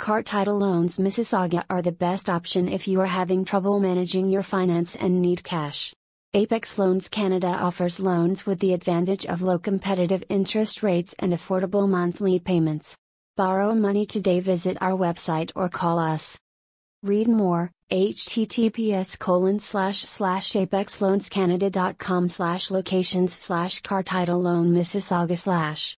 Car Title Loans Mississauga are the best option if you are having trouble managing your finance and need cash. Apex Loans Canada offers loans with the advantage of low competitive interest rates and affordable monthly payments. Borrow money today visit our website or call us. Read more, https colon slash slash apexloanscanada.com slash locations slash car title loan Mississauga slash.